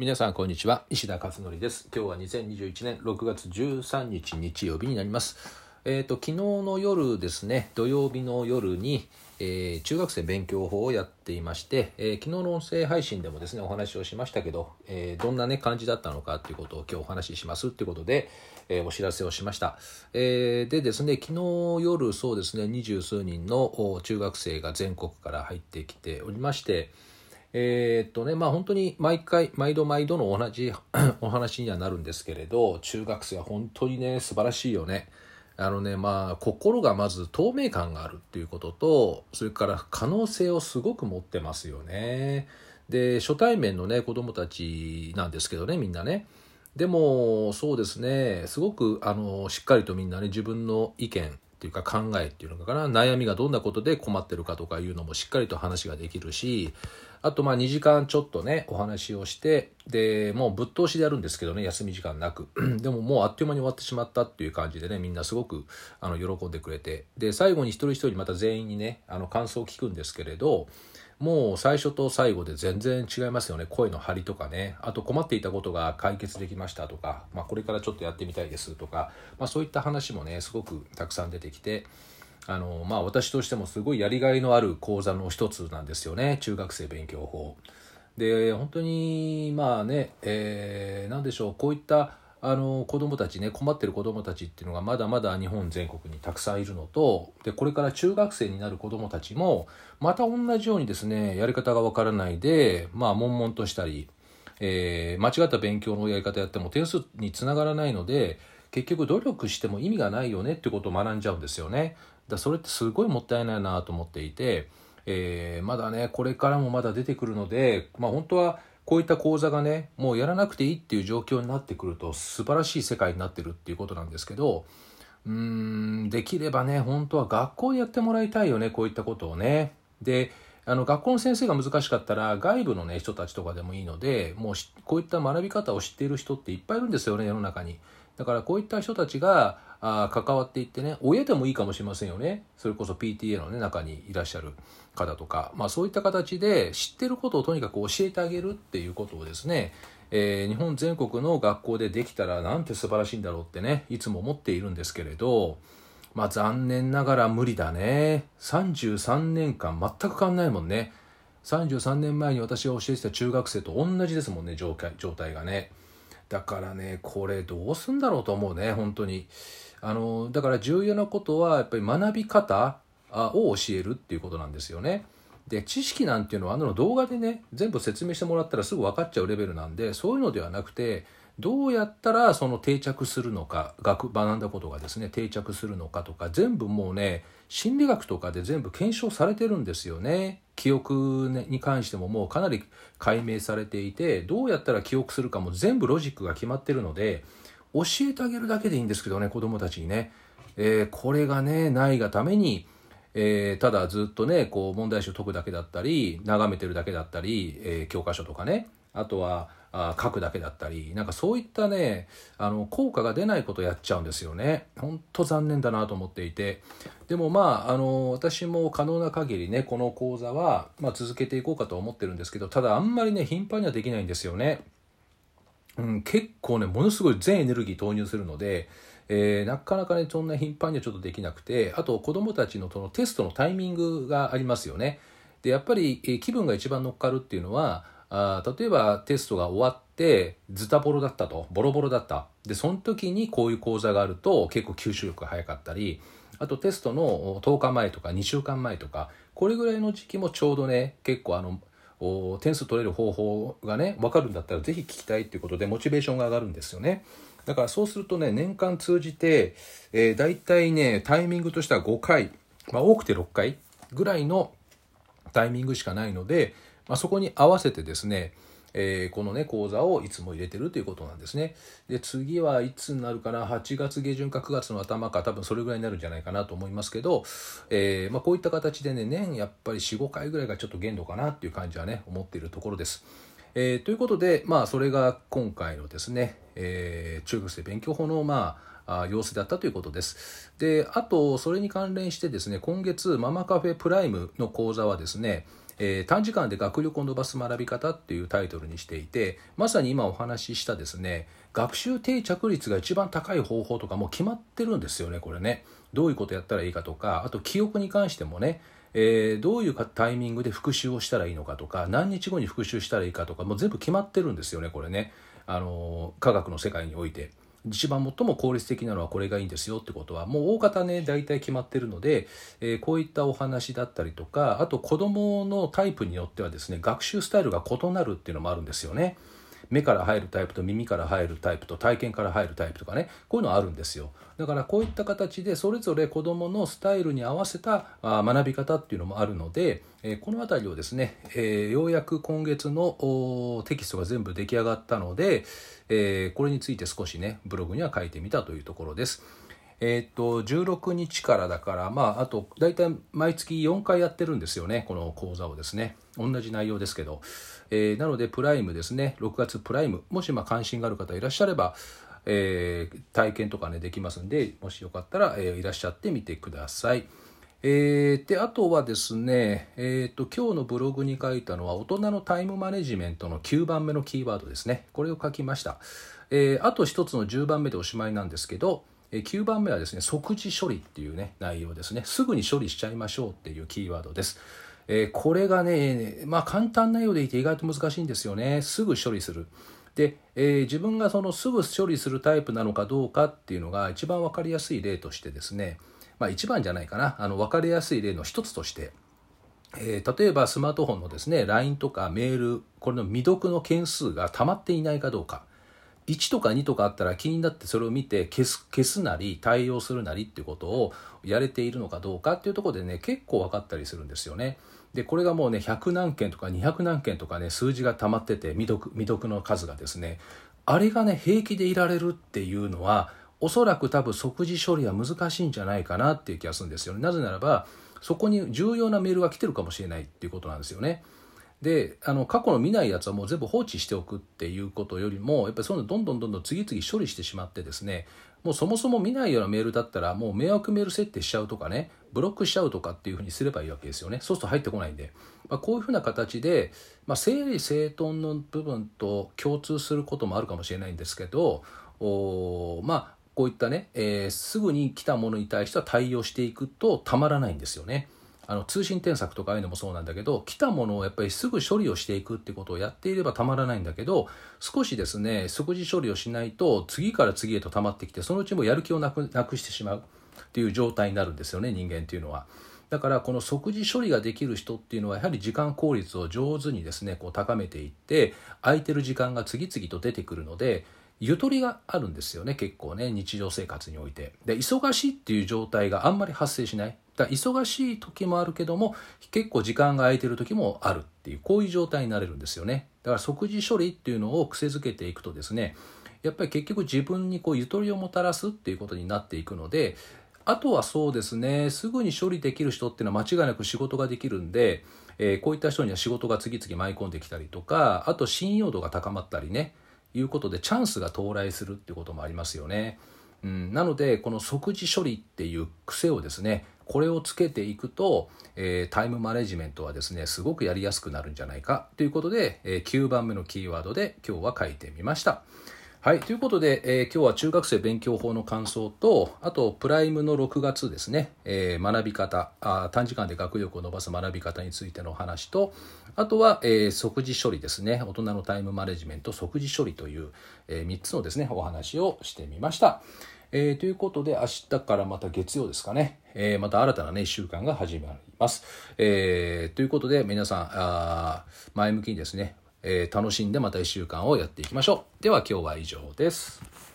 皆さんこんにちは。石田勝則です。今日は2021年6月13日日曜日になります。えっ、ー、と昨日の夜ですね土曜日の夜に、えー、中学生勉強法をやっていまして、えー、昨日の音声配信でもですねお話をしましたけど、えどんなね感じだったのかっていうことを今日お話ししますっていうことで、えお知らせをしました、えでですね昨日夜そうですね二十数人の中学生が全国から入ってきておりましてえー、っとねまあ本当に毎回毎度毎度の同じ お話にはなるんですけれど中学生は本当にね素晴らしいよね。あのねまあ心がまず透明感があるっていうこととそれから可能性をすごく持ってますよね。で初対面のね子供たちなんですけどねみんなね。でもそうですねすごくあのしっかりとみんなね自分の意見っていうか考えっていうのかな。悩みがどんなことで困ってるかとかいうのもしっかりと話ができるしあとまあ2時間ちょっとねお話をしてでもうぶっ通しでやるんですけどね休み時間なく。でももうあっという間に終わってしまったっていう感じでねみんなすごくあの喜んでくれて。で最後に一人一人また全員にねあの感想を聞くんですけれどもう最初と最後で全然違いますよね。声の張りとかね。あと困っていたことが解決できましたとか、まあ、これからちょっとやってみたいですとか、まあ、そういった話もねすごくたくさん出てきてあのまあ私としてもすごいやりがいのある講座の一つなんですよね。中学生勉強法。で本当にまあね、えー、何でしょうこういったあの子どもたちね困ってる子どもたちっていうのがまだまだ日本全国にたくさんいるのとでこれから中学生になる子どもたちもまた同じようにですねやり方がわからないでまあ悶々としたり、えー、間違った勉強のやり方やっても点数につながらないので結局努力しても意味がないよねってことを学んじゃうんですよね。だそれってすごいもったいないなと思っていて、えー、まだねこれからもまだ出てくるのでまあ本当はこういった講座がねもうやらなくていいっていう状況になってくると素晴らしい世界になってるっていうことなんですけどうーんできればね本当は学校でやってもらいたいよねこういったことをね。であの学校の先生が難しかったら外部の、ね、人たちとかでもいいのでもうこういった学び方を知っている人っていっぱいいるんですよね世の中に。だからこういった人たちがあ関わっていってね親でもいいかもしれませんよね。それこそ PTA の、ね、中にいらっしゃる方とか、まあ、そういった形で知ってることをとにかく教えてあげるっていうことをですね、えー、日本全国の学校でできたらなんて素晴らしいんだろうってねいつも思っているんですけれどまあ残念ながら無理だね。33年間全く変わんないもんね。33年前に私が教えてた中学生と同じですもんね状態がね。だからねこれどうすんだろうと思うね本当に。あのだから重要なことはやっぱり学び方を教えるっていうことなんですよね。で知識なんていうのはあの動画でね全部説明してもらったらすぐ分かっちゃうレベルなんでそういうのではなくてどうやったらその定着するのか学学んだことがですね定着するのかとか全部もうね心理学とかで全部検証されてるんですよね。記憶に関してももうかなり解明されていてどうやったら記憶するかも全部ロジックが決まってるので教えてあげるだけでいいんですけどね子供たちにね、えー、これがねないがために、えー、ただずっとねこう問題集解くだけだったり眺めてるだけだったり、えー、教科書とかね。あとはあ書くだけだったりなんかそういったねあの効果が出ないことやっちゃうんですよね本当残念だなと思っていてでもまああの私も可能な限りねこの講座は、まあ、続けていこうかと思ってるんですけどただあんまりね頻繁にはできないんですよね。うん、結構ねものすごい全エネルギー投入するので、えー、なかなかねそんな頻繁にはちょっとできなくてあと子どもたちのそのテストのタイミングがありますよね。でやっぱり、え、気分が一番乗っかるっていうのは例えばテストが終わってズタボロだったとボロボロだったでその時にこういう講座があると結構吸収力が早かったりあとテストの10日前とか2週間前とかこれぐらいの時期もちょうどね結構あの点数取れる方法がね分かるんだったら是非聞きたいっていうことでモチベーションが上がるんですよね。だからそうするとね年間通じて、えー、大体ねタイミングとしては5回、まあ、多くて6回ぐらいのタイミングしかないので、まあ、そこに合わせてですねえー、このね講座をいつも入れてるということなんですね。で次はいつになるかな？8月下旬か9月の頭か多分それぐらいになるんじゃないかなと思いますけど、えー、まあ、こういった形でね年やっぱり45回ぐらいがちょっと限度かなっていう感じはね思っているところです。えー、ということでまあそれが今回のですね、え中学生勉強法のまあ様子だったということです。で、あと、それに関連してですね、今月、ママカフェプライムの講座はですね、えー、短時間で学力を伸ばす学び方っていうタイトルにしていてまさに今お話ししたですね学習定着率が一番高い方法とかもう決まってるんですよねこれねどういうことやったらいいかとかあと記憶に関してもねえー、どういうタイミングで復習をしたらいいのかとか何日後に復習したらいいかとかもう全部決まってるんですよねこれねあの科学の世界において。一番最も効率的なのはこれがいいんですよってことはもう大方ね大体決まってるので、えー、こういったお話だったりとかあと子どものタイプによってはですね学習スタイルが異なるっていうのもあるんですよね。目から入るタイプと耳から入るタイプと体験から入るタイプとかねこういうのあるんですよだからこういった形でそれぞれ子どものスタイルに合わせた学び方っていうのもあるのでこの辺りをですね、ようやく今月のテキストが全部出来上がったので、これについて少しねブログには書いてみたというところです。えっ、と16日からだからまああと大体毎月4回やってるんですよねこの講座をですね。同じ内容ですけど、えー、なのでプライムですね。6月プライム。もしま関心がある方いらっしゃればえー、体験とかねできますんでもしよかったら、え、いらっしゃってみてください。えー、であとはですね、えーと、今日のブログに書いたのは大人のタイムマネジメントの9番目のキーワードですね。これを書きました、えー、あと1つの10番目でおしまいなんですけど9番目はですね即時処理っていうね内容ですね。すぐに処理しちゃいましょうっていうキーワードです、えー、これがねまあ簡単なようでいて意外と難しいんですよね。すぐ処理する。で、えー、自分がそのすぐ処理するタイプなのかどうかっていうのが一番分かりやすい例としてですねまあ一番じゃないかな。あの分かりやすい例の一つとしてえー、例えばスマートフォンのですね LINE とかメールこれの未読の件数が溜まっていないかどうか。1とか2とかあったら気になってそれを見て消す消すなり対応するなりっていうことをやれているのかどうかっていうところでね結構分かったりするんですよね。でこれがもうね100何件とか200何件とかね数字が溜まってて未読未読の数がですねあれがね平気でいられるっていうのはおそらく多分即時処理は難しいんじゃないかなっていう気がするんですよね。なぜならばそこに重要なメールが来てるかもしれないっていうことなんですよね。であの過去の見ないやつはもう全部放置しておくっていうことよりもやっぱりそういうのどんどんどんどん次々処理してしまってですねもうそもそも見ないようなメールだったらもう迷惑メール設定しちゃうとかねブロックしちゃうとかっていうふうにすればいいわけですよねそうすると入ってこないんで、まあ、こういうふうな形で、まあ、整理整頓の部分と共通することもあるかもしれないんですけどおまあこういったね、えー、すぐに来たものに対しては対応していくとたまらないんですよね。あの通信添削とかああいうのもそうなんだけど来たものをやっぱりすぐ処理をしていくってことをやっていればたまらないんだけど少しですね即時処理をしないと次から次へと溜まってきてそのうちもやる気をなくなくしてしまうっていう状態になるんですよね人間っていうのは。だからこの即時処理ができる人っていうのはやはり時間効率を上手にですねこう高めていって空いてる時間が次々と出てくるのでゆとりがあるんですよね結構ね日常生活においてで忙しいっていう状態があんまり発生しないだ忙しい時もあるけども結構時間が空いてる時もあるっていうこういう状態になれるんですよねだから即時処理っていうのを癖づけていくとですねやっぱり結局自分にこうゆとりをもたらすっていうことになっていくのであとはそうですねすぐに処理できる人っていうのは間違いなく仕事ができるんで、えー、こういった人には仕事が次々舞い込んできたりとかあと信用度が高まったりねいうことでチャンスが到来するっていうこともありますよね。うん、なのでこの即時処理っていう癖をですねこれをつけていくと、えー、タイムマネジメントはですねすごくやりやすくなるんじゃないかということで、えー、9番目のキーワードで今日は書いてみました。はい。ということで、えー、今日は中学生勉強法の感想と、あと、プライムの6月ですね、えー、学び方あ、短時間で学力を伸ばす学び方についてのお話と、あとは、えー、即時処理ですね、大人のタイムマネジメント、即時処理という、え、3つのですね、お話をしてみました。え、ということで、明日からまた月曜ですかね、え、また新たなね、1週間が始まります。え、ということで、皆さん、あ前向きにですね、えー、楽しんでまた1週間をやっていきましょう。では今日は以上です。